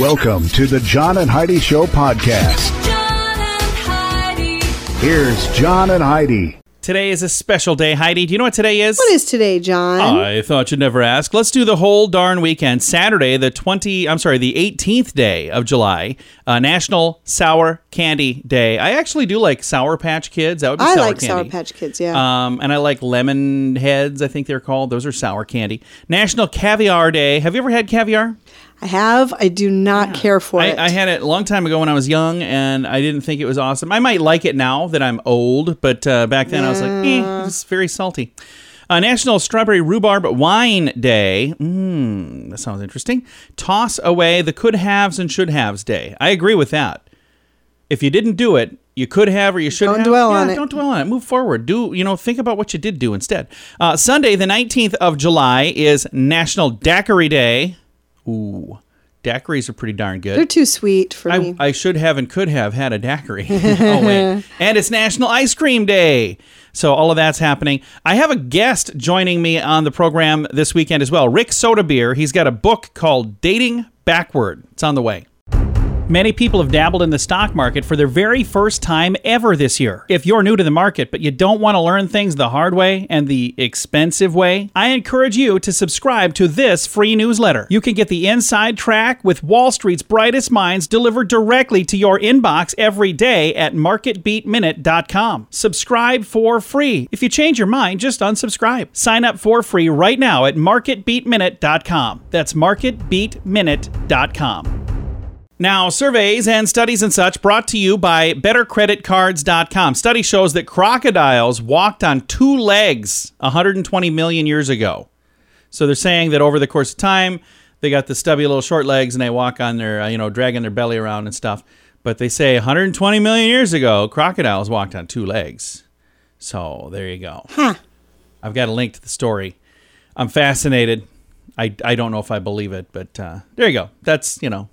Welcome to the John and Heidi Show podcast. John and Heidi. Here's John and Heidi. Today is a special day, Heidi. Do you know what today is? What is today, John? I thought you'd never ask. Let's do the whole darn weekend. Saturday, the 20, I'm sorry, the 18th day of July, uh, National Sour Candy Day. I actually do like Sour Patch Kids. That would be I sour like candy. Sour Patch Kids, yeah. Um, and I like lemon heads, I think they're called. Those are sour candy. National Caviar Day. Have you ever had caviar? I have. I do not care for I, it. I had it a long time ago when I was young, and I didn't think it was awesome. I might like it now that I'm old, but uh, back then I was like, eh, it's very salty. Uh, National Strawberry Rhubarb Wine Day. Mmm, that sounds interesting. Toss away the could haves and should haves day. I agree with that. If you didn't do it, you could have or you should Don't have. dwell Yeah, on it. Don't dwell on it. Move forward. Do you know? Think about what you did do instead. Uh, Sunday, the nineteenth of July, is National Daiquiri Day. Ooh, daiquiris are pretty darn good. They're too sweet for I, me. I should have and could have had a daiquiri. oh, wait. And it's National Ice Cream Day. So all of that's happening. I have a guest joining me on the program this weekend as well. Rick Soetebier. He's got a book called Dating Backward. It's on the way. Many people have dabbled in the stock market for their very first time ever this year. If you're new to the market, but you don't want to learn things the hard way and the expensive way, I encourage you to subscribe to this free newsletter. You can get the inside track with Wall Street's brightest minds delivered directly to your inbox every day at marketbeatminute.com. Subscribe for free. If you change your mind, just unsubscribe. Sign up for free right now at marketbeatminute.com. That's marketbeatminute.com. Now, surveys and studies and such brought to you by bettercreditcards.com. Study shows that crocodiles walked on two legs 120 million years ago. So they're saying that over the course of time, they got the stubby little short legs and they walk on their, uh, you know, dragging their belly around and stuff. But they say 120 million years ago, crocodiles walked on two legs. So there you go. Huh. I've got a link to the story. I'm fascinated. I, I don't know if I believe it, but uh, there you go. That's, you know,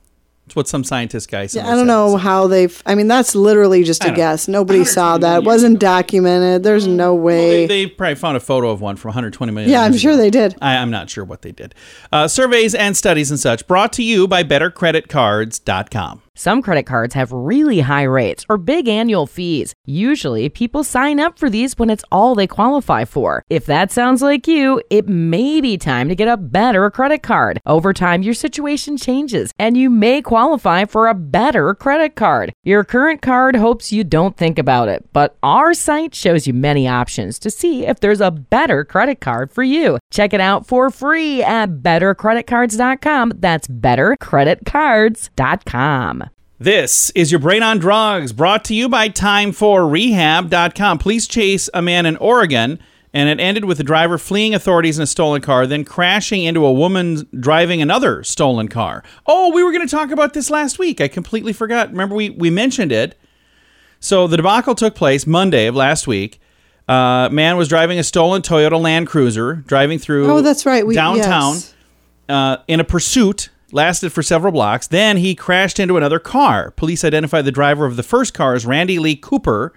it's what some scientist guy said. I don't know how they've. I mean, that's literally just a guess. Nobody saw that. It wasn't documented. There's no They, way. they probably found a photo of one from 120 million. yeah, I'm sure ago. they did. I, I'm not sure what they did. Uh, surveys and studies and such brought to you by BetterCreditCards.com. Some credit cards have really high rates or big annual fees. Usually, people sign up for these when it's all they qualify for. If that sounds like you, it may be time to get a better credit card. Over time, your situation changes and you may qualify for a better credit card. Your current card hopes you don't think about it, but our site shows you many options to see if there's a better credit card for you. Check it out for free at bettercreditcards.com. That's bettercreditcards.com. This is your Brain on Drugs brought to you by Time4Rehab.com. Police chase a man in Oregon, and it ended with the driver fleeing authorities in a stolen car, then crashing into a woman driving another stolen car. Oh, we were going to talk about this last week. I completely forgot. Remember, we, we mentioned it. So the debacle took place Monday of last week. Uh, man was driving a stolen Toyota Land Cruiser, driving through Oh, that's right. We downtown yes. uh, in a pursuit lasted for several blocks. Then he crashed into another car. Police identified the driver of the first car as Randy Lee Cooper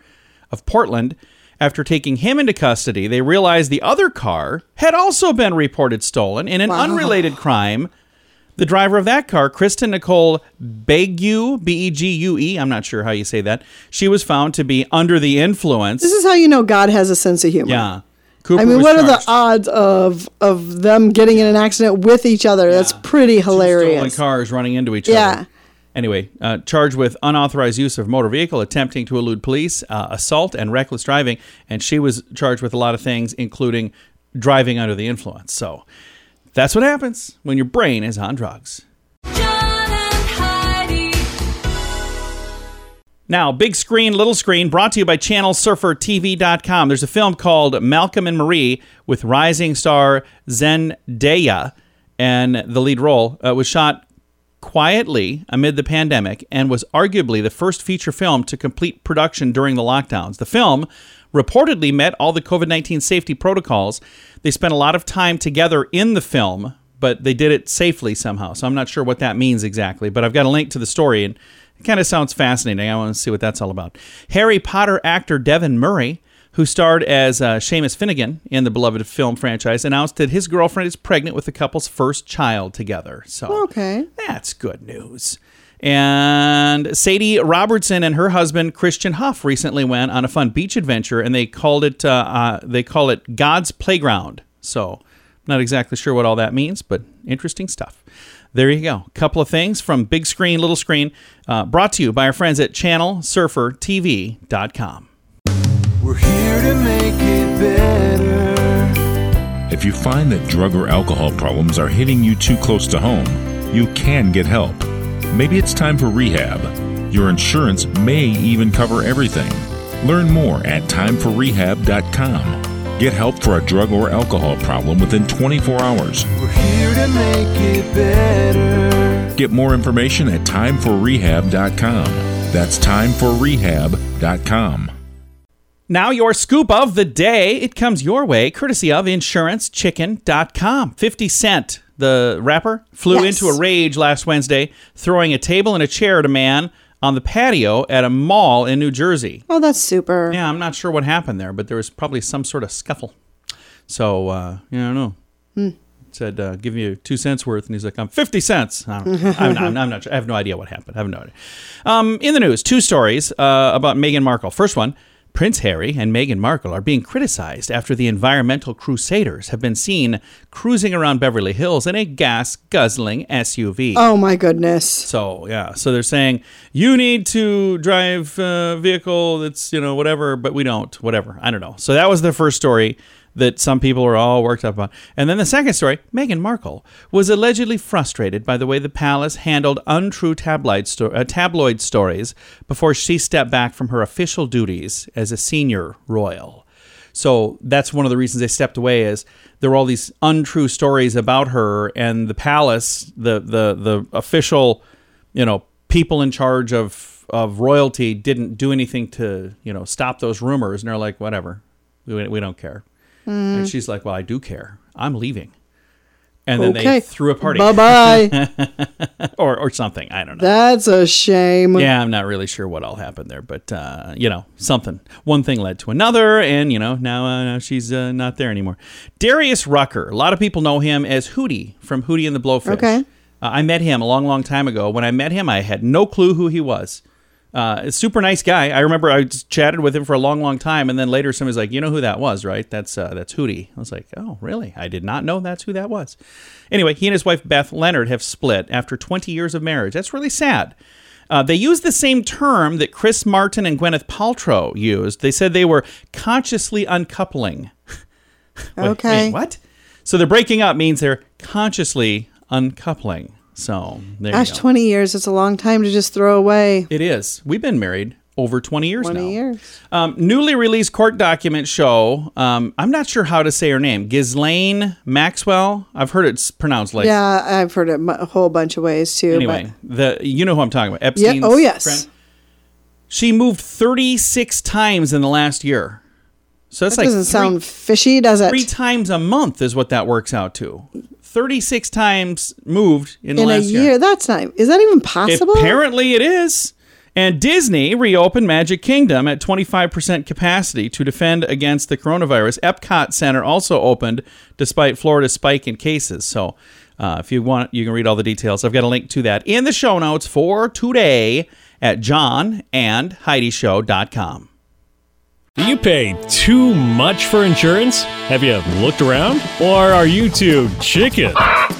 of Portland. After taking him into custody, they realized the other car had also been reported stolen in an unrelated crime. The driver of that car, Kristen Nicole Begue, B E G U E, I'm not sure how you say that, she was found to be under the influence. This is how you know God has a sense of humor. yeah. Cooper I mean, what are the odds of of them getting in an accident with each other? That's pretty hilarious. cars running into each Yeah. other. Yeah. Anyway, uh, charged with unauthorized use of motor vehicle, attempting to elude police, uh, assault, and reckless driving. And she was charged with a lot of things, including driving under the influence. So that's what happens when your brain is on drugs. Now, big screen, little screen, brought to you by ChannelSurferTV.com. There's a film called Malcolm and Marie with rising star Zendaya, and the lead role uh, was shot quietly amid the pandemic and was arguably the first feature film to complete production during the lockdowns. The film reportedly met all the COVID 19 safety protocols. They spent a lot of time together in the film, but they did it safely somehow. So I'm not sure what that means exactly, but I've got a link to the story and it kind of sounds fascinating. I want to see what that's all about. Harry Potter actor Devon Murray who starred as uh, Seamus Finnigan in the beloved film franchise, announced that his girlfriend is pregnant with the couple's first child together. So Okay. that's good news. And Sadie Robertson and her husband Christian Huff recently went on a fun beach adventure, and they called it uh, uh, they call it God's Playground. So, not exactly sure what all that means, but interesting stuff. There you go. Couple of things from big screen, little screen, uh, brought to you by our friends at ChannelSurferTV.com. We're here to make it better. If you find that drug or alcohol problems are hitting you too close to home, you can get help. Maybe it's time for rehab. Your insurance may even cover everything. Learn more at timeforrehab.com. Get help for a drug or alcohol problem within 24 hours. We're here to make it better. Get more information at timeforrehab.com. That's timeforrehab.com. Now, your scoop of the day. It comes your way courtesy of insurancechicken.com. 50 Cent, the rapper, flew Yes. into a rage last Wednesday, throwing a table and a chair at a man on the patio at a mall in New Jersey. Oh, that's super. Yeah, I'm not sure what happened there, but there was probably some sort of scuffle. So, uh, yeah, I don't know. Said, uh, give me two cents worth. And he's like, I'm 50 cents. I don't know. I'm, not, I'm not sure. I have no idea what happened. I have no idea. Um, in the news, two stories uh, about Meghan Markle. First one Prince Harry and Meghan Markle are being criticized after the environmental crusaders have been seen cruising around Beverly Hills in a gas guzzling SUV. Oh my goodness. So yeah, so they're saying you need to drive a vehicle that's you know whatever, but we don't. Whatever, I don't know. So that was the first story that some people are all worked up on, and then the second story: Meghan Markle was allegedly frustrated by the way the palace handled untrue tabloid sto- uh, tabloid stories before she stepped back from her official duties as a senior royal. So that's one of the reasons they stepped away is there were all these untrue stories about her and the palace, the the the official, you know, people in charge of of royalty didn't do anything to, you know, stop those rumors and they're like, whatever. We, we don't care. And she's like, well, I do care. I'm leaving. And then Okay. they threw a party Bye bye. or or something. I don't know. that's a shame. Yeah, I'm not really sure what all happened there, but uh, you know, something. One thing led to another, and you know, now, uh, now she's uh, not there anymore. Darius Rucker. A lot of people know him as Hootie from Hootie and the Blowfish. Okay. Uh, I met him a long, long time ago. When I met him, I had no clue who he was. Uh, a super nice guy. I remember I just chatted with him for a long, long time, and then later somebody's like, "You know who that was, right? That's uh, that's Hootie." I was like, "Oh, really? I did not know that's who that was." Anyway, he and his wife Beth Leonard have split after 20 years of marriage. That's really sad. Uh, they used the same term that Chris Martin and Gwyneth Paltrow used. They said they were consciously uncoupling. Wait, Okay. wait, what? So they're breaking up means they're consciously uncoupling. So there Gosh, you go. 20 years. It's a long time to just throw away. It is. We've been married over 20 years 20 now. years. Um, newly released court documents show, um, I'm not sure how to say her name, Ghislaine Maxwell. I've heard it's pronounced like. yeah, I've heard it a whole bunch of ways too. Anyway, the you know who I'm talking about. Epstein's Yeah, oh, yes. friend. She moved 36 times in the last year. So that's but like doesn't three- sound fishy, does it? three times a month is what that works out to. 36 times moved in, the In a last year. That's not. Is that even possible? Apparently, it is. And Disney reopened Magic Kingdom at 25% capacity to defend against the coronavirus. Epcot Center also opened despite Florida's spike in cases. So, uh, if you want, you can read all the details. I've got a link to that in the show notes for today at johnandheidishow.com. Do you pay too much for insurance? Have you looked around? Or are you too chicken?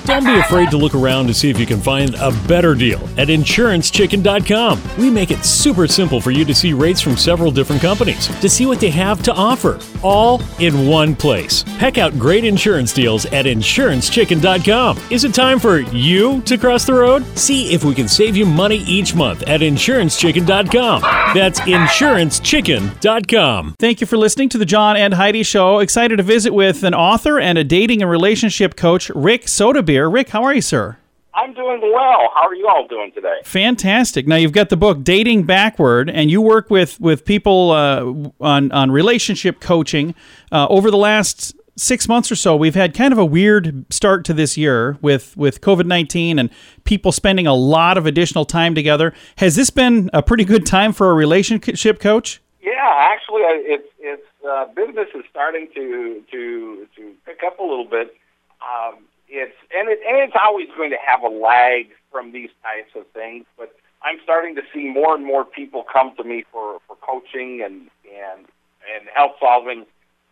Don't be afraid to look around to see if you can find a better deal at InsuranceChicken.com. We make it super simple for you to see rates from several different companies, to see what they have to offer, all in one place. Peck out great insurance deals at InsuranceChicken.com. Is it time for you to cross the road? See if we can save you money each month at InsuranceChicken.com. That's InsuranceChicken.com. Thank you for listening to the John and Heidi Show. Excited to visit with an author and a dating and relationship coach, Rick Rick, how are you, sir? I'm doing well. How are you all doing today? Fantastic. Now you've got the book Dating Backward, and you work with with people uh, on on relationship coaching. Uh, over the last six months or so, we've had kind of a weird start to this year with with COVID nineteen and people spending a lot of additional time together. Has this been a pretty good time for a relationship coach? Yeah, actually, it's it's uh, business is starting to to to pick up a little bit. Um, it's and it and it's always going to have a lag from these types of things, but I'm starting to see more and more people come to me for for coaching and and and help solving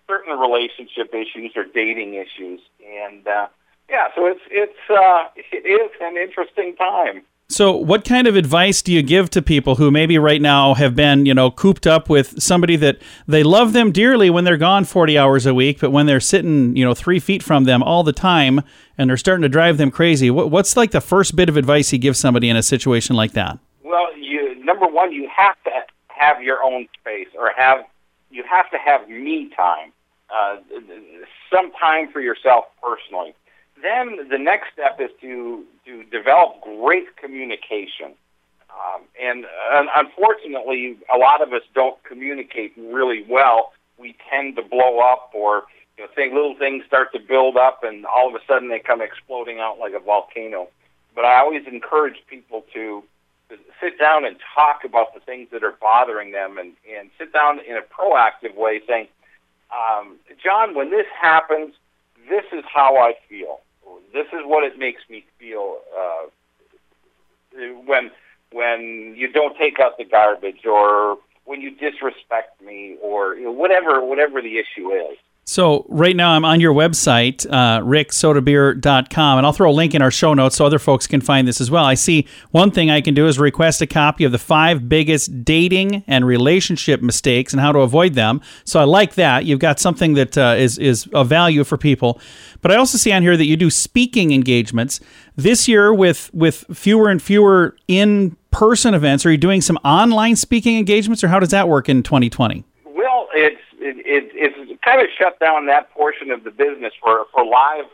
certain relationship issues or dating issues, and uh, yeah, so it's it's uh, it is an interesting time. So, what kind of advice do you give to people who maybe right now have been, you know, cooped up with somebody that they love them dearly when they're gone 40 hours a week, but when they're sitting, you know, three feet from them all the time and they're starting to drive them crazy? What, what's like the first bit of advice you give somebody in a situation like that? Well, you number one, you have to have your own space, or have you have to have me time, uh, some time for yourself personally. Then the next step is to to develop great communication. Um, and unfortunately, a lot of us don't communicate really well. We tend to blow up, or you know, little things start to build up, and all of a sudden they come exploding out like a volcano. But I always encourage people to to sit down and talk about the things that are bothering them, and and sit down in a proactive way, saying, um, "John, when this happens, this is how I feel. This is what it makes me feel when when you don't take out the garbage, or when you disrespect me, or you know, whatever whatever the issue is." So right now I'm on your website, uh, ricksoetebier.com, and I'll throw a link in our show notes so other folks can find this as well. I see one thing I can do is request a copy of the five biggest dating and relationship mistakes and how to avoid them. So I like that. You've got something that uh, is is of value for people. But I also see on here that you do speaking engagements this year with with fewer and fewer in person events. Are you doing some online speaking engagements, or how does that work in 2020? Well, it's it, it, it's kind of shut down that portion of the business for for live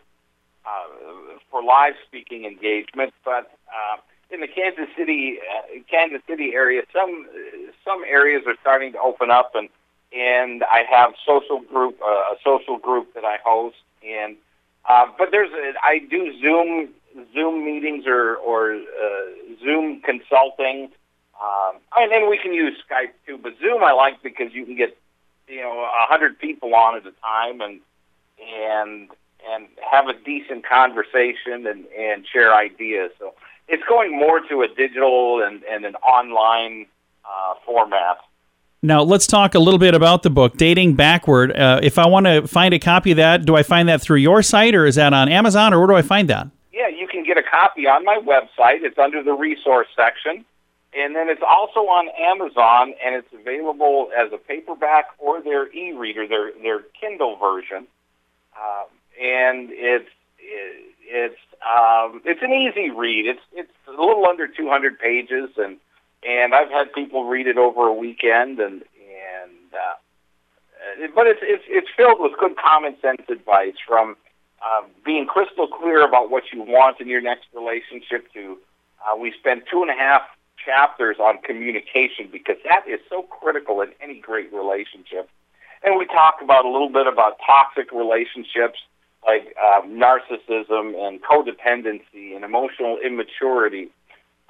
uh, for live speaking engagements, but uh, in the Kansas City uh, Kansas City area, some some areas are starting to open up, and and I have social group uh, a social group that I host, and uh, but there's a, I do Zoom Zoom meetings or or uh, Zoom consulting. Um, and then we can use Skype too, but Zoom I like because you can get you know a hundred people on at a time and and and have a decent conversation and and share ideas. So it's going more to a digital and and an online uh, format. Now, let's talk a little bit about the book, Dating Backward. Uh, if I want to find a copy of that, do I find that through your site or is that on Amazon or where do I find that? Yeah, you can get a copy on my website. It's under the resource section. And then it's also on Amazon, and it's available as a paperback or their e-reader, their their Kindle version. Um, and it's it's um, it's an easy read. It's it's a little under 200 pages, and and I've had people read it over a weekend, and and uh, uh, but it's it's it's filled with good common sense advice from uh, being crystal clear about what you want in your next relationship. To uh, we spend two and a half chapters on communication because that is so critical in any great relationship. And we talk about a little bit about toxic relationships like um, narcissism and codependency and emotional immaturity,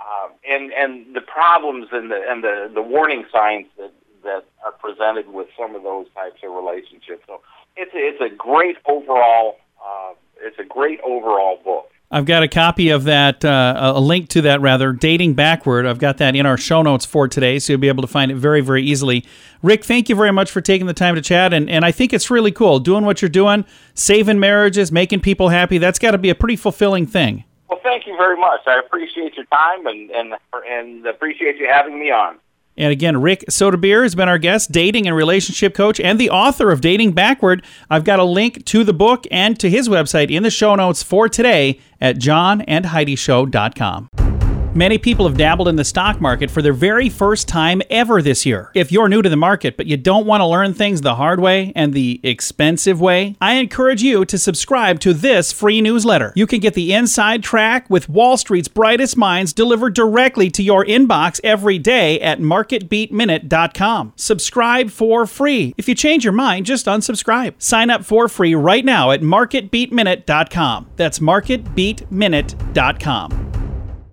um, and and the problems and the and the, the warning signs that that are presented with some of those types of relationships. So it's a, it's a great overall uh, it's a great overall book. I've got a copy of that, uh, a link to that rather, Dating Backward. I've got that in our show notes for today, so you'll be able to find it very, very easily. Rick, thank you very much for taking the time to chat, and, and I think it's really cool. Doing what you're doing, saving marriages, making people happy, that's got to be a pretty fulfilling thing. Well, thank you very much. I appreciate your time and and and appreciate you having me on. And again, Rick Soetebier has been our guest, dating and relationship coach, and the author of Dating Backward. I've got a link to the book and to his website in the show notes for today at johnandheidishow.com. Many people have dabbled in the stock market for their very first time ever this year. If you're new to the market but you don't want to learn things the hard way and the expensive way, I encourage you to subscribe to this free newsletter. You can get the inside track with Wall Street's brightest minds delivered directly to your inbox every day at marketbeatminute.com. Subscribe for free. If you change your mind, just unsubscribe. Sign up for free right now at marketbeatminute.com. That's marketbeatminute.com.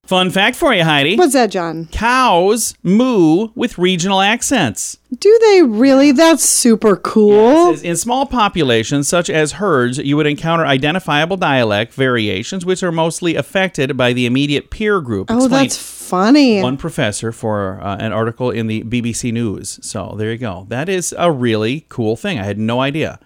Fun fact for you, Heidi. What's that, John? Cows moo with regional accents. Do they really? That's super cool. In small populations, such as herds, you would encounter identifiable dialect variations, which are mostly affected by the immediate peer group. oh, Explained that's funny. one professor for uh, an article in the BBC News. So there you go. That is a really cool thing. I had no idea.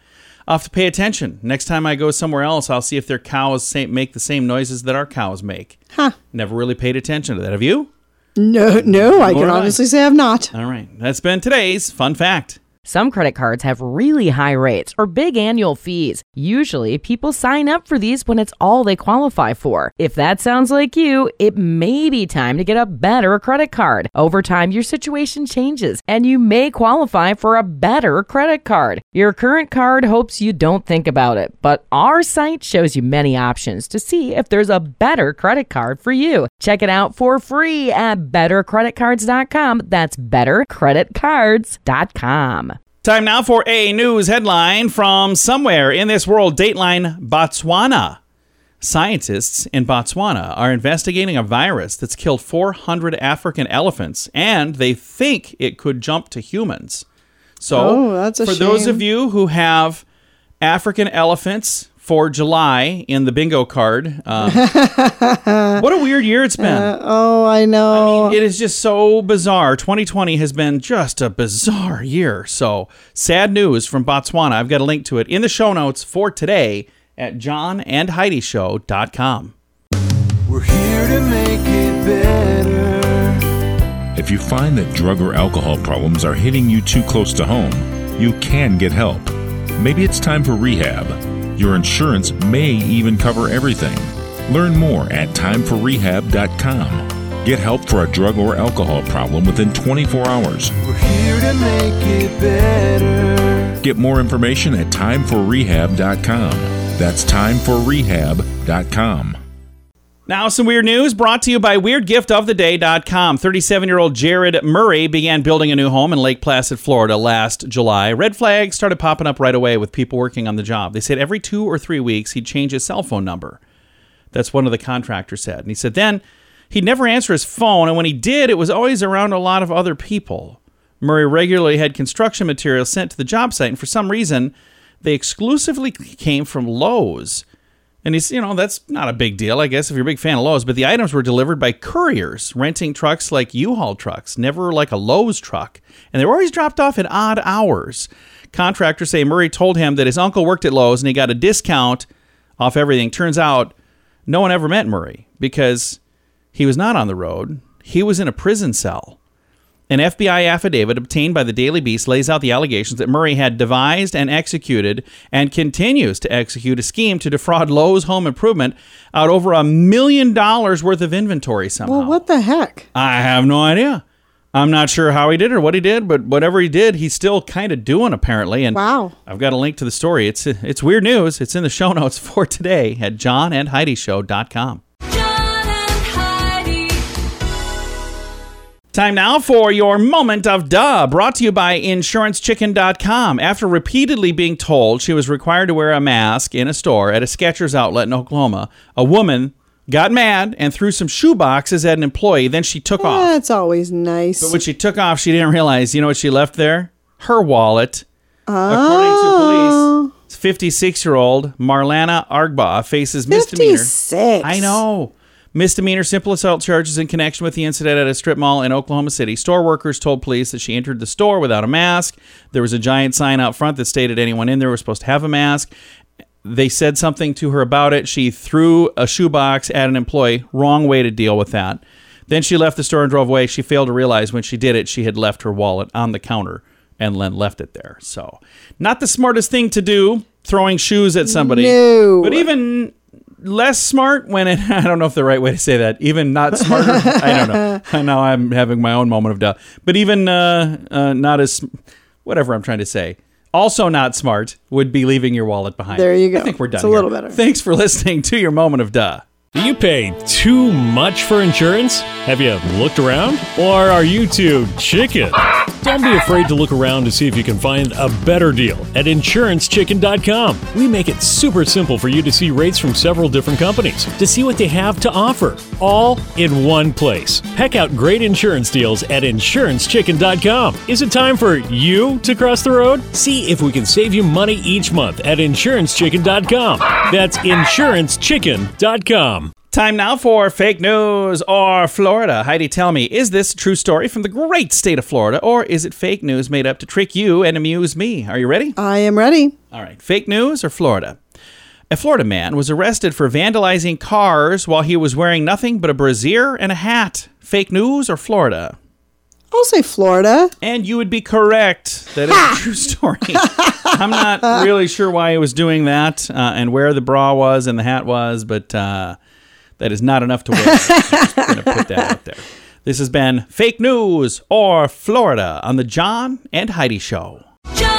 I'll have to pay attention. Next time I go somewhere else, I'll see if their cows make the same noises that our cows make. Huh. Never really paid attention to that. Have you? No, no, I can I. honestly say I've not. All right. That's been today's fun fact. Some credit cards have really high rates or big annual fees. Usually, people sign up for these when it's all they qualify for. If that sounds like you, it may be time to get a better credit card. Over time, your situation changes and you may qualify for a better credit card. Your current card hopes you don't think about it, but our site shows you many options to see if there's a better credit card for you. Check it out for free at bettercreditcards.com. That's bettercreditcards.com. Time now for a news headline from somewhere in this world, Dateline Botswana. Scientists in Botswana are investigating a virus that's killed 400 African elephants, and they think it could jump to humans. So, Oh, for those of you who have African elephants for July in the bingo card, um, what a weird year it's been. Oh, I know. It is just so bizarre. 2020 has been just a bizarre year. So, sad news from Botswana. I've got a link to it in the show notes for today at johnandheidishow.com. We're here to make it better. If you find that drug or alcohol problems are hitting you too close to home, you can get help. Maybe it's time for rehab. Your insurance may even cover everything. Learn more at timeforrehab.com. Get help for a drug or alcohol problem within 24 hours. We're here to make it better. Get more information at timeforrehab.com. That's timeforrehab.com. Now, some weird news brought to you by WeirdGiftOfTheDay.com. 37 year old Jared Murray began building a new home in Lake Placid, Florida last July. Red flags started popping up right away with people working on the job. They said every two or three weeks he'd change his cell phone number. That's one of the contractors said. And he said then he'd never answer his phone, and when he did, it was always around a lot of other people. Murray regularly had construction materials sent to the job site, and for some reason, they exclusively came from Lowe's. And he's, you know, that's not a big deal, I guess, if you're a big fan of Lowe's. But the items were delivered by couriers, renting trucks like U-Haul trucks, never like a Lowe's truck. And they were always dropped off at odd hours. Contractors say Murray told him that his uncle worked at Lowe's and he got a discount off everything. Turns out no one ever met Murray because he was not on the road. He was in a prison cell. An FBI affidavit obtained by the Daily Beast lays out the allegations that Murray had devised and executed and continues to execute a scheme to defraud Lowe's Home Improvement out over a million dollars worth of inventory somehow. well, what the heck? I have no idea. I'm not sure how he did it or what he did, but whatever he did, he's still kind of doing apparently. And Wow. I've got a link to the story. It's it's weird news. It's in the show notes for today at johnandheidishow.com. Time now for your moment of duh, brought to you by InsuranceChicken.com. After repeatedly being told she was required to wear a mask in a store at a Skechers outlet in Oklahoma, a woman got mad and threw some shoe boxes at an employee. Then she took off. That's always nice. But when she took off, she didn't realize, you know what she left there? Her wallet. oh, According to police, 56 year old Marlana Argba faces misdemeanor. 56. I know. Misdemeanor simple assault charges in connection with the incident at a strip mall in Oklahoma City. Store workers told police that she entered the store without a mask. There was a giant sign out front that stated anyone in there was supposed to have a mask. They said something to her about it. She threw a shoebox at an employee. Wrong way to deal with that. Then she left the store and drove away. She failed to realize when she did it, she had left her wallet on the counter and then left it there. So, not the smartest thing to do, throwing shoes at somebody. No. But even less smart when it. I don't know if the right way to say that. Even not smarter. I don't know. Now I'm having my own moment of doubt. But even uh, uh, not as whatever I'm trying to say. Also, not smart would be leaving your wallet behind. There you go. I think we're done. It's a here. little better. Thanks for listening to your moment of duh. Do you pay too much for insurance? Have you looked around? Or are you too chicken? Don't be afraid to look around to see if you can find a better deal at insurancechicken.com. We make it super simple for you to see rates from several different companies, to see what they have to offer, all in one place. Peck out great insurance deals at insurancechicken.com. Is it time for you to cross the road? See if we can save you money each month at insurancechicken.com. That's insurancechicken.com. Time now for fake news or Florida. Heidi, tell me, is this a true story from the great state of Florida, or is it fake news made up to trick you and amuse me? Are you ready? I am ready. All right. Fake news or Florida? A Florida man was arrested for vandalizing cars while he was wearing nothing but a brassiere and a hat. Fake news or Florida? I'll say Florida. And you would be correct. That is a true story. I'm not really sure why he was doing that uh, and where the bra was and the hat was, but uh, that is not enough to win. I'm just going to put that out there. This has been Fake News or Florida on The John and Heidi Show. John and Heidi.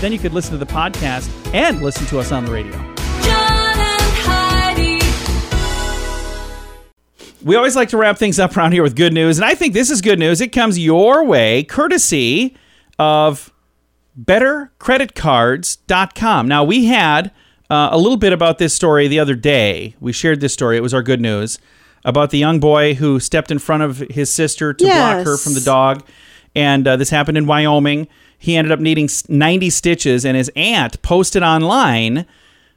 Then you could listen to the podcast and listen to us on the radio. John and Heidi. We always like to wrap things up around here with good news, and I think this is good news. It comes your way courtesy of bettercreditcards.com. Now, we had uh, a little bit about this story the other day. We shared this story. It was our good news about the young boy who stepped in front of his sister to block her from the dog. And uh, this happened in Wyoming. He ended up needing 90 stitches, and his aunt posted online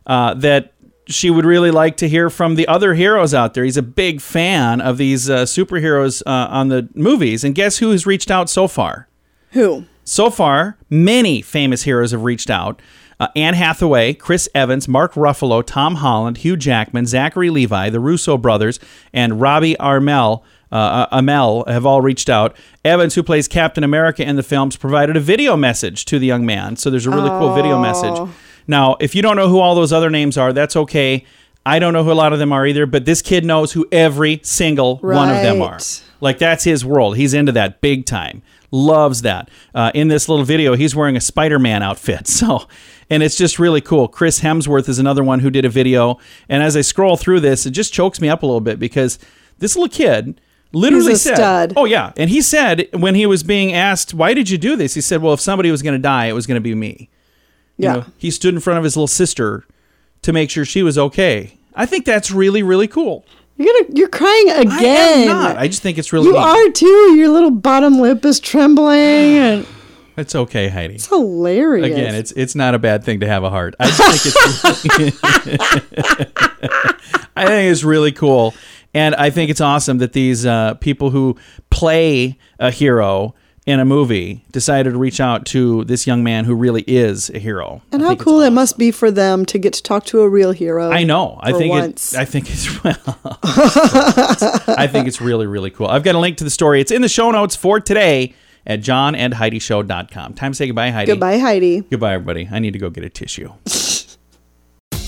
uh, that she would really like to hear from the other heroes out there. He's a big fan of these uh, superheroes uh, on the movies. And guess who has reached out so far? Who? So far, many famous heroes have reached out. Uh, Anne Hathaway, Chris Evans, Mark Ruffalo, Tom Holland, Hugh Jackman, Zachary Levi, the Russo brothers, and Robbie Amell, uh, Amell have all reached out. Evans, who plays Captain America in the films, provided a video message to the young man. So there's a really cool video message. Now, if you don't know who all those other names are, that's okay. I don't know who a lot of them are either, but this kid knows who every single one of them are. Like that's his world. He's into that big time. Loves that. Uh, in this little video, he's wearing a Spider-Man outfit. So, and it's just really cool. Chris Hemsworth is another one who did a video. And as I scroll through this, it just chokes me up a little bit because this little kid literally said, stud. "Oh yeah," and he said when he was being asked, "Why did you do this?" He said, "Well, if somebody was going to die, it was going to be me." You Yeah. know, he stood in front of his little sister to make sure she was okay. I think that's really, really cool. You're gonna you're crying again. I am not. I just think it's really you neat. are too. Your little bottom lip is trembling and It's okay, Heidi. it's hilarious. Again, it's it's not a bad thing to have a heart. I just think it's I think it's really cool, and I think it's awesome that these uh, people who play a hero in a movie decided to reach out to this young man who really is a hero. and I how cool it must be for them to get to talk to a real hero. I know. I think once. it, I think it's well. I think it's really really cool. I've got a link to the story. It's in the show notes for today at johnandheidishow.com. Time to say goodbye, Heidi. Goodbye, Heidi. Goodbye, everybody. I need to go get a tissue.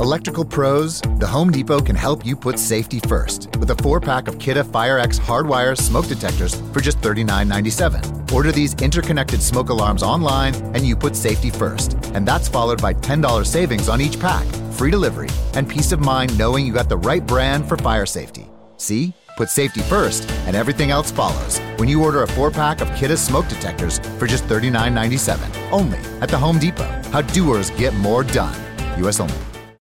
Electrical pros, the Home Depot can help you put safety first with a four pack of Kidde FireX hardwire smoke detectors for just $39.97. Order these interconnected smoke alarms online and you put safety first. And that's followed by $10 savings on each pack, free delivery, and peace of mind knowing you got the right brand for fire safety. See? Put safety first, and everything else follows when you order a four pack of Kidde smoke detectors for just $39.97. Only at the Home Depot. How doers get more done. U.S. only.